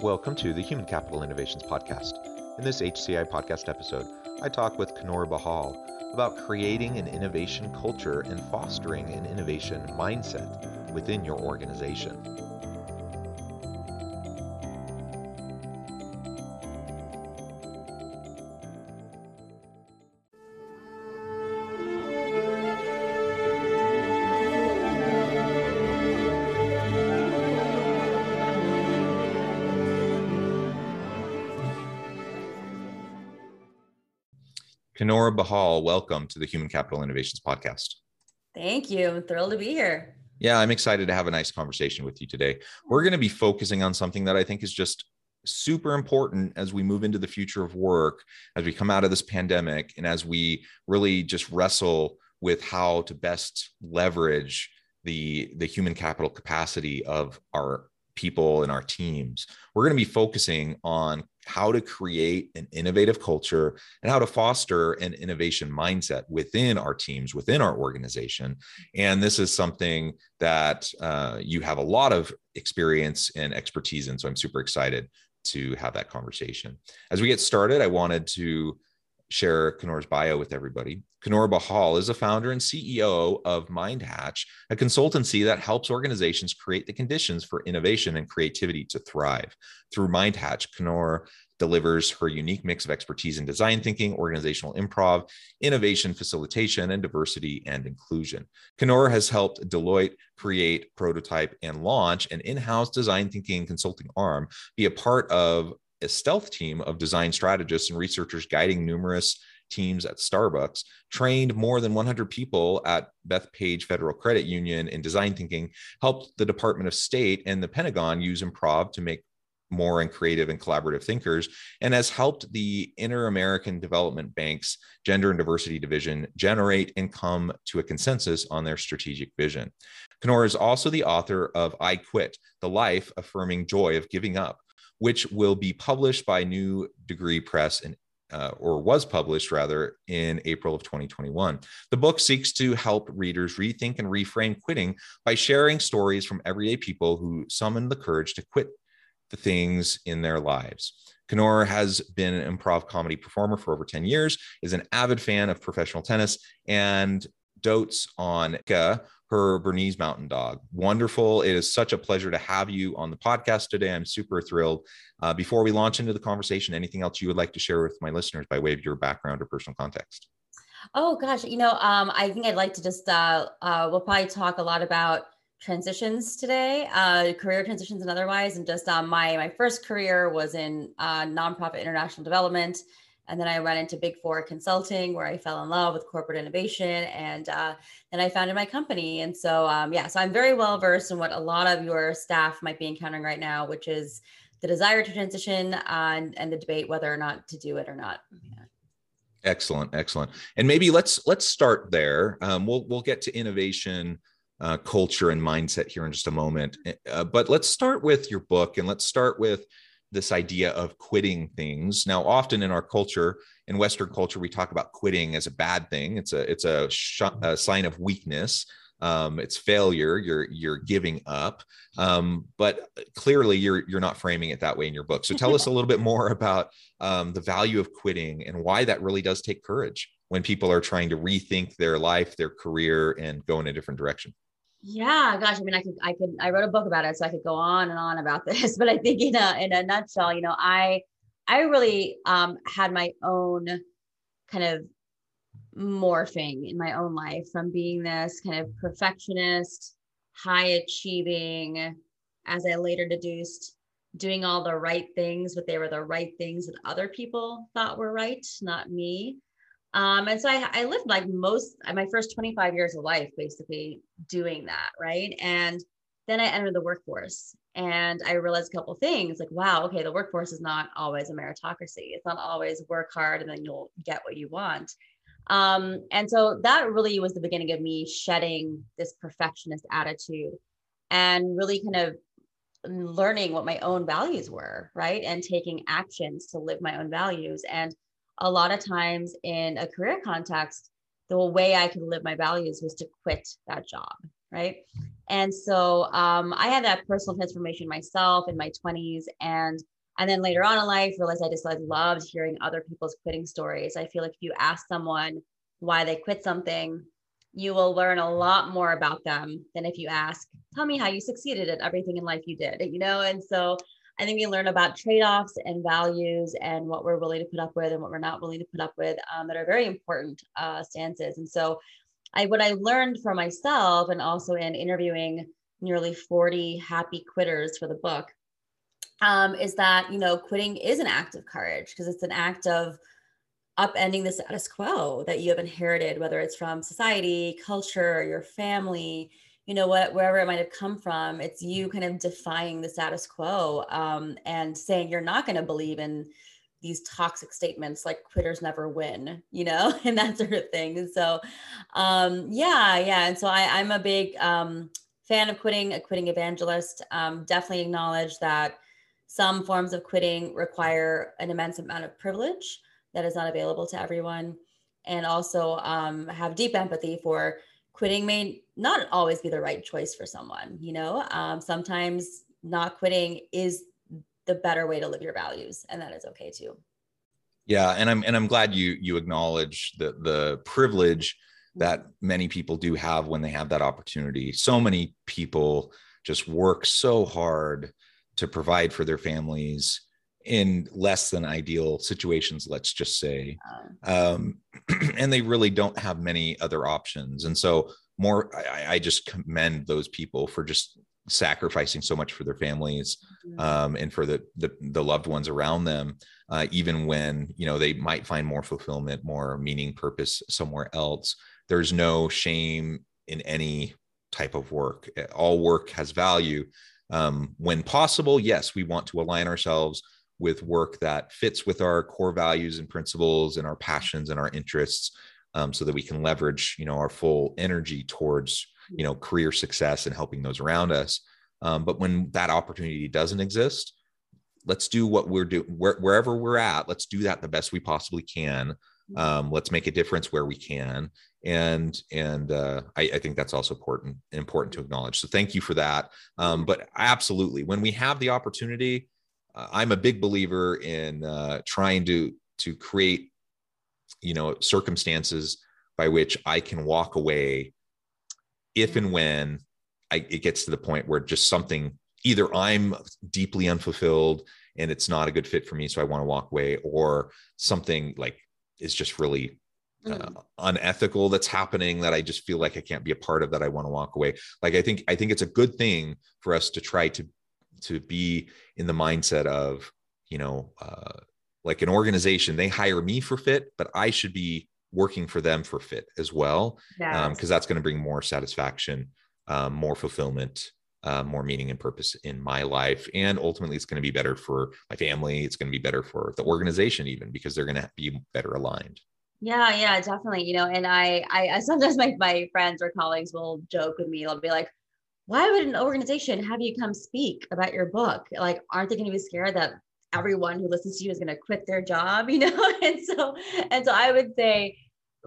Welcome to the Human Capital Innovations Podcast. In this HCI podcast episode, I talk with Coonoor Behal about creating an innovation culture and fostering an innovation mindset within your organization. Coonoor Behal, welcome to the Human Capital Innovations Podcast. Thank you. I'm thrilled to be here. Yeah, I'm excited to have a nice conversation with you today. We're going to be focusing on something that I think is just super important as we move into the future of work, as we come out of this pandemic, and as we really just wrestle with how to best leverage the the human capital capacity of our people in our teams. We're going to be focusing on how to create an innovative culture and how to foster an innovation mindset within our teams, within our organization. And this is something that uh, you have a lot of experience and expertise in. So I'm super excited to have that conversation. As we get started, I wanted to share Coonoor's bio with everybody. Coonoor Behal is a founder and CEO of MindHatch, a consultancy that helps organizations create the conditions for innovation and creativity to thrive. Through MindHatch, Coonoor delivers her unique mix of expertise in design thinking, organizational improv, innovation facilitation, and diversity and inclusion. Coonoor has helped Deloitte create, prototype, and launch an in house design thinking consulting arm, be a part of a stealth team of design strategists and researchers guiding numerous teams at Starbucks, trained more than 100 people at Bethpage Federal Credit Union in design thinking, helped the Department of State and the Pentagon use improv to make more and creative and collaborative thinkers, and has helped the Inter American Development Bank's Gender and Diversity Division generate and come to a consensus on their strategic vision. Coonoor is also the author of I Quit The Life Affirming Joy of Giving Up, which will be published by New Degree Press in uh, or was published rather in April of 2021. The book seeks to help readers rethink and reframe quitting by sharing stories from everyday people who summoned the courage to quit the things in their lives. Coonoor has been an improv comedy performer for over 10 years, is an avid fan of professional tennis, and dotes on her Bernese Mountain Dog. Wonderful. It is such a pleasure to have you on the podcast today. I'm super thrilled. Uh, before we launch into the conversation, anything else you would like to share with my listeners by way of your background or personal context? Oh, gosh. You know, um, I think I'd like to just, uh, uh, we'll probably talk a lot about transitions today, uh, career transitions and otherwise. And just um, my, my first career was in uh, nonprofit international development. And then I went into Big Four consulting where I fell in love with corporate innovation. And uh, then I founded my company. And so, um, yeah, so I'm very well versed in what a lot of your staff might be encountering right now, which is the desire to transition uh, and, and the debate whether or not to do it or not. Yeah. Excellent, excellent. And maybe let's let's start there. Um, we'll we'll get to innovation, uh, culture, and mindset here in just a moment. Uh, but let's start with your book, and let's start with this idea of quitting things. Now, often in our culture, in Western culture, we talk about quitting as a bad thing. It's a it's a, sh- a sign of weakness. Um, it's failure. You're you're giving up. Um, but clearly, you're you're not framing it that way in your book. So tell us a little bit more about um, the value of quitting and why that really does take courage when people are trying to rethink their life, their career, and go in a different direction. Yeah, gosh, I mean, I could, I could, I wrote a book about it, so I could go on and on about this. But I think in a in a nutshell, you know, I I really um, had my own kind of morphing in my own life from being this kind of perfectionist, high achieving, as I later deduced, doing all the right things, but they were the right things that other people thought were right, not me. Um, and so I, I lived like most my first 25 years of life basically doing that, right? And then I entered the workforce and I realized a couple things like, wow, okay, the workforce is not always a meritocracy. It's not always work hard and then you'll get what you want. Um, and so that really was the beginning of me shedding this perfectionist attitude and really kind of learning what my own values were, right? And taking actions to live my own values. And a lot of times in a career context, the way I could live my values was to quit that job, right? And so um, I had that personal transformation myself in my 20s. And and then later on in life, realized I just like loved hearing other people's quitting stories. I feel like if you ask someone why they quit something, you will learn a lot more about them than if you ask, tell me how you succeeded at everything in life you did, you know? And so I think we learn about trade-offs and values and what we're willing to put up with and what we're not willing to put up with um, that are very important uh, stances. And so I what I learned for myself and also in interviewing nearly 40 happy quitters for the book um, is that you know quitting is an act of courage because it's an act of upending the status quo that you have inherited whether it's from society culture your family you know what wherever it might have come from it's you kind of defying the status quo um, and saying you're not going to believe in these toxic statements like quitters never win you know and that sort of thing. So um yeah yeah and so i i'm a big um fan of quitting a quitting evangelist. Um definitely acknowledge that some forms of quitting require an immense amount of privilege that is not available to everyone and also um, have deep empathy for quitting may not always be the right choice for someone you know? Um, sometimes not quitting is the better way to live your values and that is okay too. Yeah and i'm and i'm glad you you acknowledge the the privilege that many people do have when they have that opportunity. So many people just work so hard to provide for their families in less than ideal situations let's just say um, and they really don't have many other options. And so more I, I, just commend those people for just sacrificing so much for their families mm-hmm. um, and for the, the, the loved ones around them uh, even when you know they might find more fulfillment more meaning purpose somewhere else. There's no shame in any type of work. All work has value. Um, when possible yes we want to align ourselves with work that fits with our core values and principles and our passions and our interests um, so that we can leverage you know our full energy towards you know career success and helping those around us. Um, but when that opportunity doesn't exist let's do what we're doing where, wherever we're at let's do that the best we possibly can. Um, let's make a difference where we can. And and uh, I, I, think that's also important important to acknowledge. So thank you for that. Um, but absolutely when we have the opportunity i'm a big believer in uh, trying to to create you know circumstances by which i can walk away if and when I, it gets to the point where just something either i'm deeply unfulfilled and it's not a good fit for me so i want to walk away or something like is just really uh, mm. unethical that's happening that i just feel like i can't be a part of that i want to walk away like i think i think it's a good thing for us to try to to be in the mindset of you know uh, like an organization they hire me for fit but i should be working for them for fit as well because um, yes. um, that's going to bring more satisfaction um, more fulfillment uh, more meaning and purpose in my life. And ultimately it's going to be better for my family. It's going to be better for the organization even because they're going to be better aligned. Yeah yeah definitely. You know and i i sometimes my, my friends or colleagues will joke with me. They'll be like why would an organization have you come speak about your book? Like aren't they going to be scared that everyone who listens to you is going to quit their job, you know? and so, and so I would say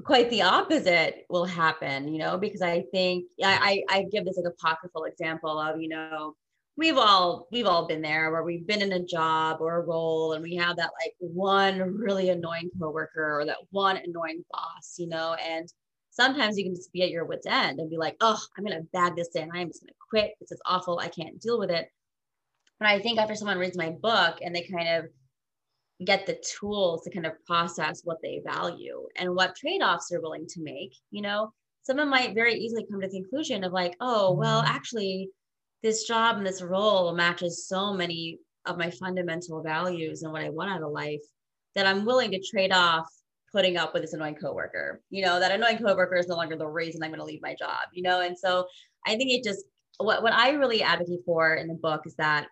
quite the opposite will happen, you know, because I think I, I give this like apocryphal example of, you know, we've all we've all been there where we've been in a job or a role and we have that like one really annoying coworker or that one annoying boss, you know, and sometimes you can just be at your wits end and be like, oh, I'm gonna bag this in. I'm just gonna quit. This is awful. I can't deal with it. But I think after someone reads my book and they kind of get the tools to kind of process what they value and what trade-offs they're willing to make, you know, someone might very easily come to the conclusion of like, oh, well, mm-hmm. actually, this job and this role matches so many of my fundamental values and what I want out of life that I'm willing to trade off putting up with this annoying coworker. You know, that annoying coworker is no longer the reason I'm going to leave my job, you know? And so I think it just what, what I really advocate for in the book is that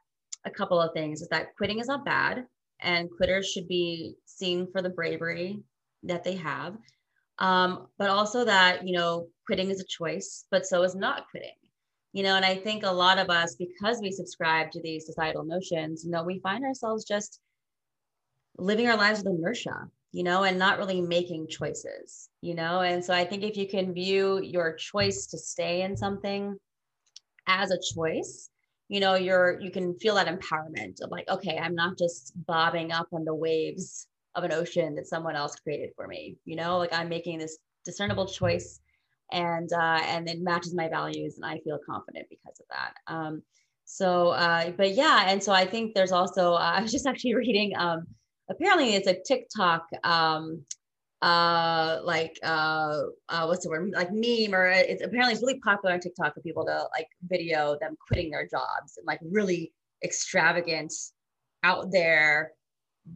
a couple of things is that quitting is not bad and quitters should be seen for the bravery that they have. Um, but also that, you know, quitting is a choice, but so is not quitting. You know, and I think a lot of us, because we subscribe to these societal notions, you know, we find ourselves just living our lives with inertia, you know, and not really making choices, you know. And so I think if you can view your choice to stay in something as a choice, you know, you're you can feel that empowerment of like, okay, I'm not just bobbing up on the waves of an ocean that someone else created for me, you know, like I'm making this discernible choice and uh, and it matches my values and I feel confident because of that. Um, so, uh, but yeah, and so I think there's also uh, I was just actually reading um, apparently it's a TikTok um, uh, like uh, uh, what's the word? Like meme or it's apparently it's really popular on TikTok for people to like video them quitting their jobs and like really extravagant out there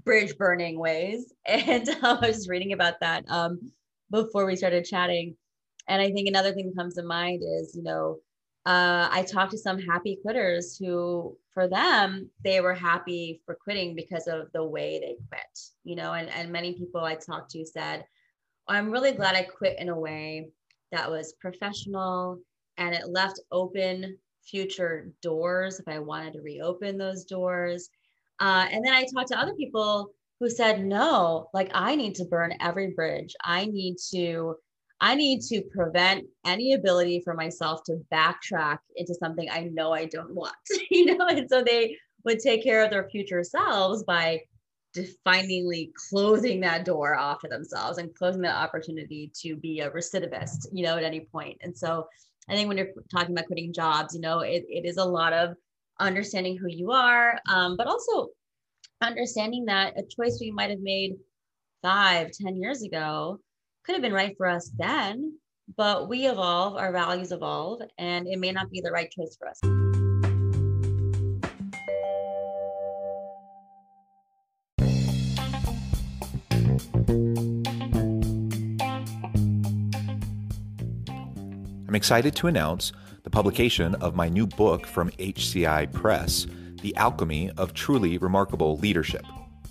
bridge burning ways. And i was just reading about that um, before we started chatting. And i think another thing that comes to mind is you know uh, I talked to some happy quitters who, for them, they were happy for quitting because of the way they quit, you know, and, and many people I talked to said, I'm really glad I quit in a way that was professional and it left open future doors if I wanted to reopen those doors. Uh, and then I talked to other people who said, no, like I need to burn every bridge. I need to I need to prevent any ability for myself to backtrack into something I know I don't want, you know? And so they would take care of their future selves by definingly closing that door off to themselves and closing that opportunity to be a recidivist, you know, at any point. And so I think when you're talking about quitting jobs, you know, it, it is a lot of understanding who you are, um, but also understanding that a choice we might have made five, ten years ago could have been right for us then, but we evolve, our values evolve, and it may not be the right choice for us. I'm excited to announce the publication of my new book from HCI Press, The Alchemy of Truly Remarkable Leadership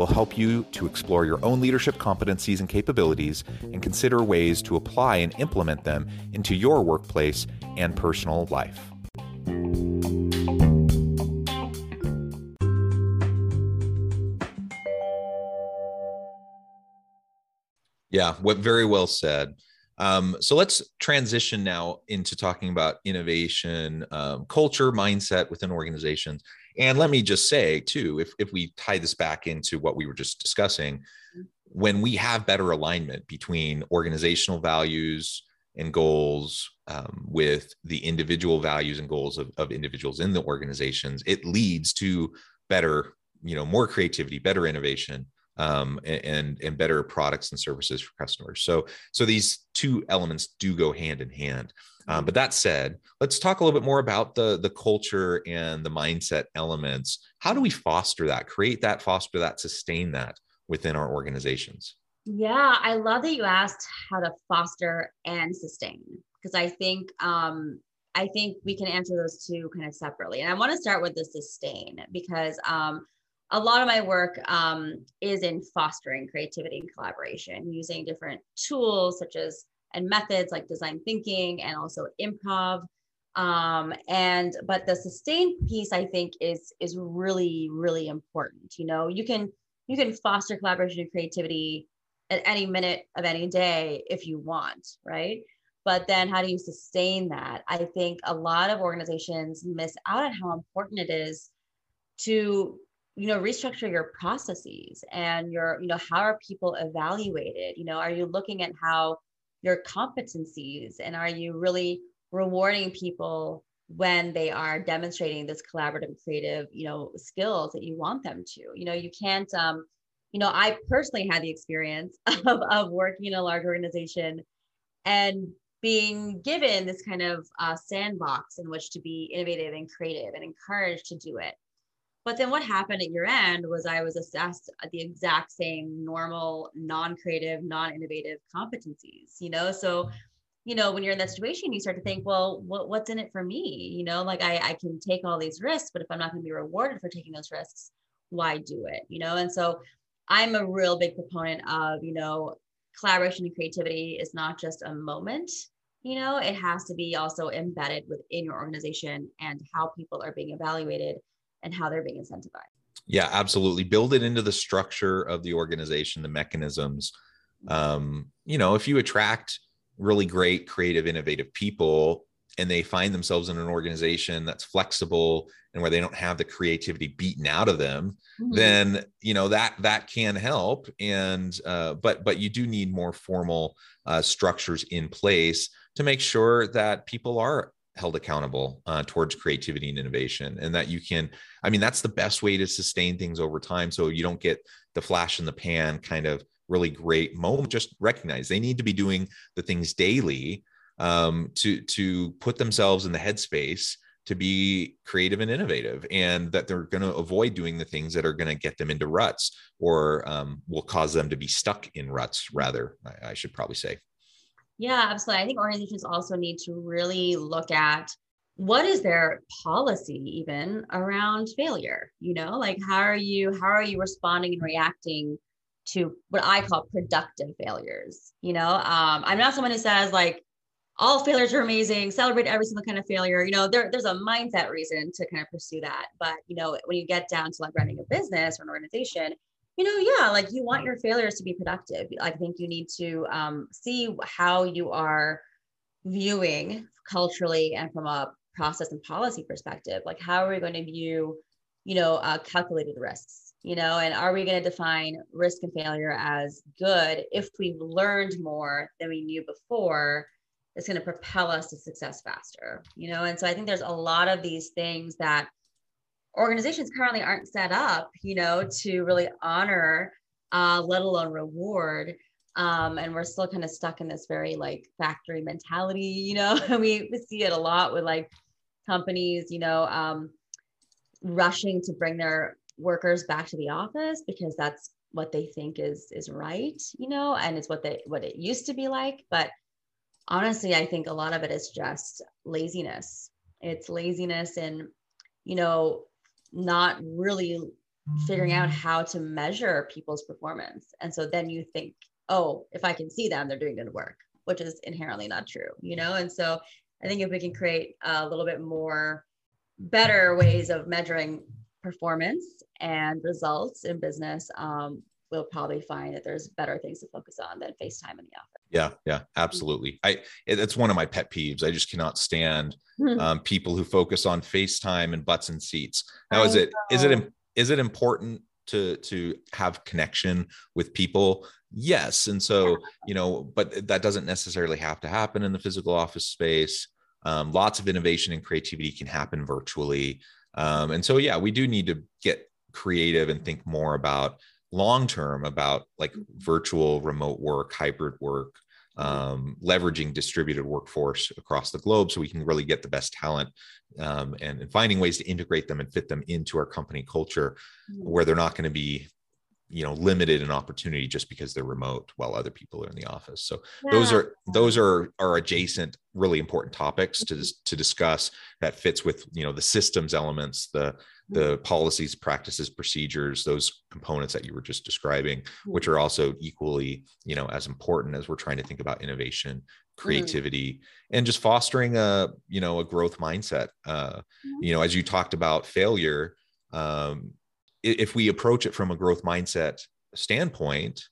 will help you to explore your own leadership competencies and capabilities and consider ways to apply and implement them into your workplace and personal life. Yeah, what very well said. Um, so let's transition now into talking about innovation, um, culture, mindset within organizations. And let me just say, too, if, if we tie this back into what we were just discussing, mm-hmm. when we have better alignment between organizational values and goals um, with the individual values and goals of, of individuals in the organizations, it leads to better, you know, more creativity, better innovation, um, and and better products and services for customers. So so these two elements do go hand in hand. Um, but that said, let's talk a little bit more about the the culture and the mindset elements. How do we foster that, create that, foster that, sustain that within our organizations? Yeah, I love that you asked how to foster and sustain because I think um, I think we can answer those two kind of separately. And I want to start with the sustain because um, a lot of my work um, is in fostering creativity and collaboration using different tools such as and methods like design thinking and also improv um, and but the sustained piece i think is is really really important you know you can you can foster collaboration and creativity at any minute of any day if you want, right? But then how do you sustain that? I think a lot of organizations miss out on how important it is to you know restructure your processes and your you know how are people evaluated? You know are you looking at how your competencies and are you really rewarding people when they are demonstrating this collaborative creative you know skills that you want them to? You know you can't um you know i personally had the experience of, of working in a large organization and being given this kind of uh, sandbox in which to be innovative and creative and encouraged to do it but then what happened at your end was I was assessed at the exact same normal, non-creative, non-innovative competencies, you know? So, you know, when you're in that situation, you start to think, well, what, what's in it for me? You know, like I, I can take all these risks, but if I'm not going to be rewarded for taking those risks, why do it? You know? And so I'm a real big proponent of, you know, collaboration and creativity is not just a moment, you know, it has to be also embedded within your organization and how people are being evaluated and how they're being incentivized. Yeah, absolutely. Build it into the structure of the organization, the mechanisms. Um, you know, if you attract really great, creative, innovative people and they find themselves in an organization that's flexible and where they don't have the creativity beaten out of them mm-hmm. then you know that that can help and uh, but but you do need more formal uh, structures in place to make sure that people are held accountable uh, towards creativity and innovation and that you can i mean that's the best way to sustain things over time so you don't get the flash in the pan kind of really great moment. Just recognize they need to be doing the things daily um, to to put themselves in the headspace to be creative and innovative and that they're going to avoid doing the things that are going to get them into ruts or um, will cause them to be stuck in ruts rather I, I should probably say yeah, absolutely. I think organizations also need to really look at what is their policy even around failure you know? Like how are you how are you responding and reacting to what i call productive failures you know? Um, i'm not someone who says like all failures are amazing celebrate every single kind of failure. You know there, there's a mindset reason to kind of pursue that. But you know when you get down to like running a business or an organization you know, yeah, like you want your failures to be productive. I think you need to um, see how you are viewing culturally and from a process and policy perspective. Like, how are we going to view, you know, uh, calculated risks? You know, and are we going to define risk and failure as good if we've learned more than we knew before? It's going to propel us to success faster, you know. And so I think there's a lot of these things that organizations currently aren't set up, you know, to really honor, uh, let alone reward. Um, and we're still kind of stuck in this very like factory mentality, you know. we, we see it a lot with like companies, you know, um, rushing to bring their workers back to the office because that's what they think is is right, you know, and it's what they what it used to be like. But honestly, I think a lot of it is just laziness. It's laziness and you know not really figuring out how to measure people's performance. And so then you think, oh, if I can see them, they're doing good work, which is inherently not true, you know? And so I think if we can create a little bit more better ways of measuring performance and results in business, um, we'll probably find that there's better things to focus on than FaceTime in the office. Yeah, yeah, absolutely. I it's one of my pet peeves. I just cannot stand um, people who focus on FaceTime and butts and seats. Now, is it is it is it important to to have connection with people? Yes, and so you know, but that doesn't necessarily have to happen in the physical office space. Um, lots of innovation and creativity can happen virtually, um, and so yeah, we do need to get creative and think more about long term about like virtual remote work hybrid work um, leveraging distributed workforce across the globe so we can really get the best talent um, and, and, finding ways to integrate them and fit them into our company culture mm-hmm. where they're not going to be you know limited in opportunity just because they're remote while other people are in the office so yeah. those are those are are adjacent really important topics to to discuss that fits with you know the systems elements the the policies practices procedures those components that you were just describing which are also equally you know as important as we're trying to think about innovation mm-hmm. creativity mm-hmm. and just fostering a you know a growth mindset uh mm-hmm. you know as you talked about failure um if we approach it from a growth mindset standpoint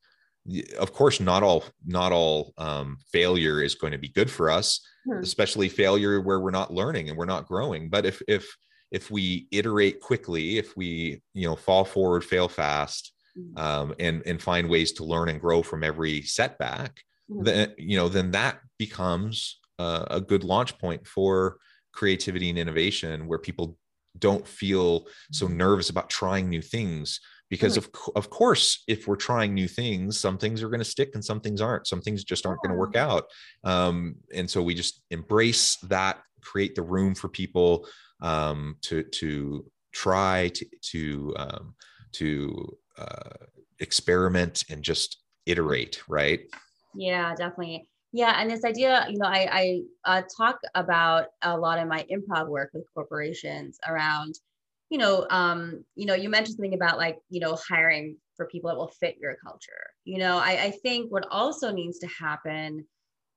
of course not all not all um, failure is going to be good for us hmm. especially failure where we're not learning and we're not growing but if if if we iterate quickly if we you know fall forward fail fast hmm. um, and and find ways to learn and grow from every setback hmm. then you know then that becomes uh, a good launch point for creativity and innovation where people don't feel so hmm. nervous about trying new things because mm. of of course if we're trying new things some things are going to stick and some things aren't. Some things just aren't going to work out. Um, and so we just embrace that create the room for people um, to to try to to um, to uh, experiment and just iterate right? Yeah definitely yeah and this idea you know i i uh, talk about a lot in my improv work with corporations around you know, um, you know, you mentioned something about like, you know, hiring for people that will fit your culture. You know, I, I think what also needs to happen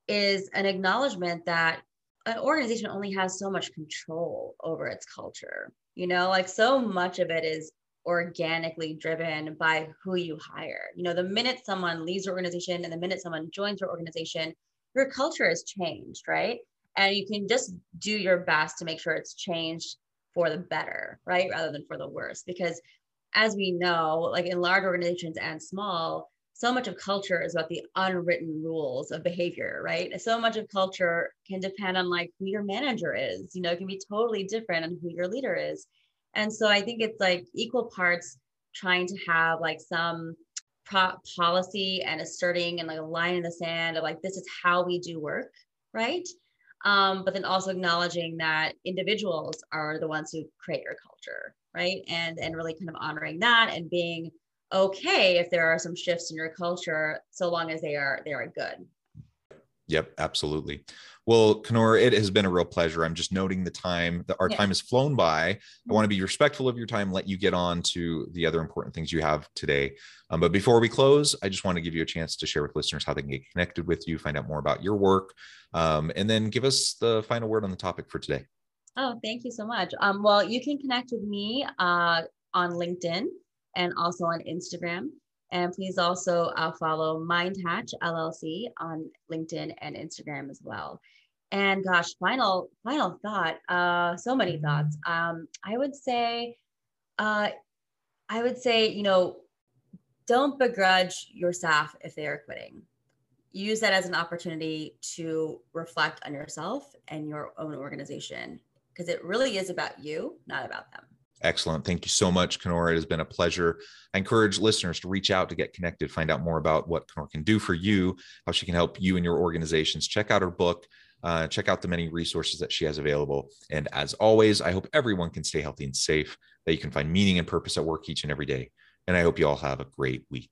is an acknowledgement that an organization only has so much control over its culture. You know, like so much of it is organically driven by who you hire. You know, the minute someone leaves your organization and the minute someone joins your organization, your culture has changed, right? And you can just do your best to make sure it's changed for the better, right? Rather than for the worse. Because as we know, like in large organizations and small, so much of culture is about the unwritten rules of behavior, right? So much of culture can depend on like who your manager is, you know, it can be totally different on who your leader is. And so I think it's like equal parts trying to have like some pro- policy and asserting and like a line in the sand of like, this is how we do work, right? um, but then also acknowledging that individuals are the ones who create your culture right and and really kind of honoring that and being okay if there are some shifts in your culture so long as they are they are good Yep, absolutely. Well, Coonoor, it has been a real pleasure. I'm just noting the time that our yeah. time has flown by. I mm-hmm. want to be respectful of your time, let you get on to the other important things you have today. Um, but before we close, I just want to give you a chance to share with listeners how they can get connected with you, find out more about your work, um, and then give us the final word on the topic for today. Oh, thank you so much. Um, well, you can connect with me uh, on LinkedIn and also on Instagram. And please also uh, follow Mind Hatch LLC on LinkedIn and Instagram as well. And gosh, final final thought. Uh, so many thoughts. Um, I would say, uh, I would say, you know, don't begrudge your staff if they are quitting. Use that as an opportunity to reflect on yourself and your own organization because it really is about you, not about them. Excellent. Thank you so much, Coonoor. It has been a pleasure. I encourage listeners to reach out to get connected, find out more about what Coonoor can do for you, how she can help you and your organizations. Check out her book, uh, check out the many resources that she has available. And as always, I hope everyone can stay healthy and safe, that you can find meaning and purpose at work each and every day. And I hope you all have a great week.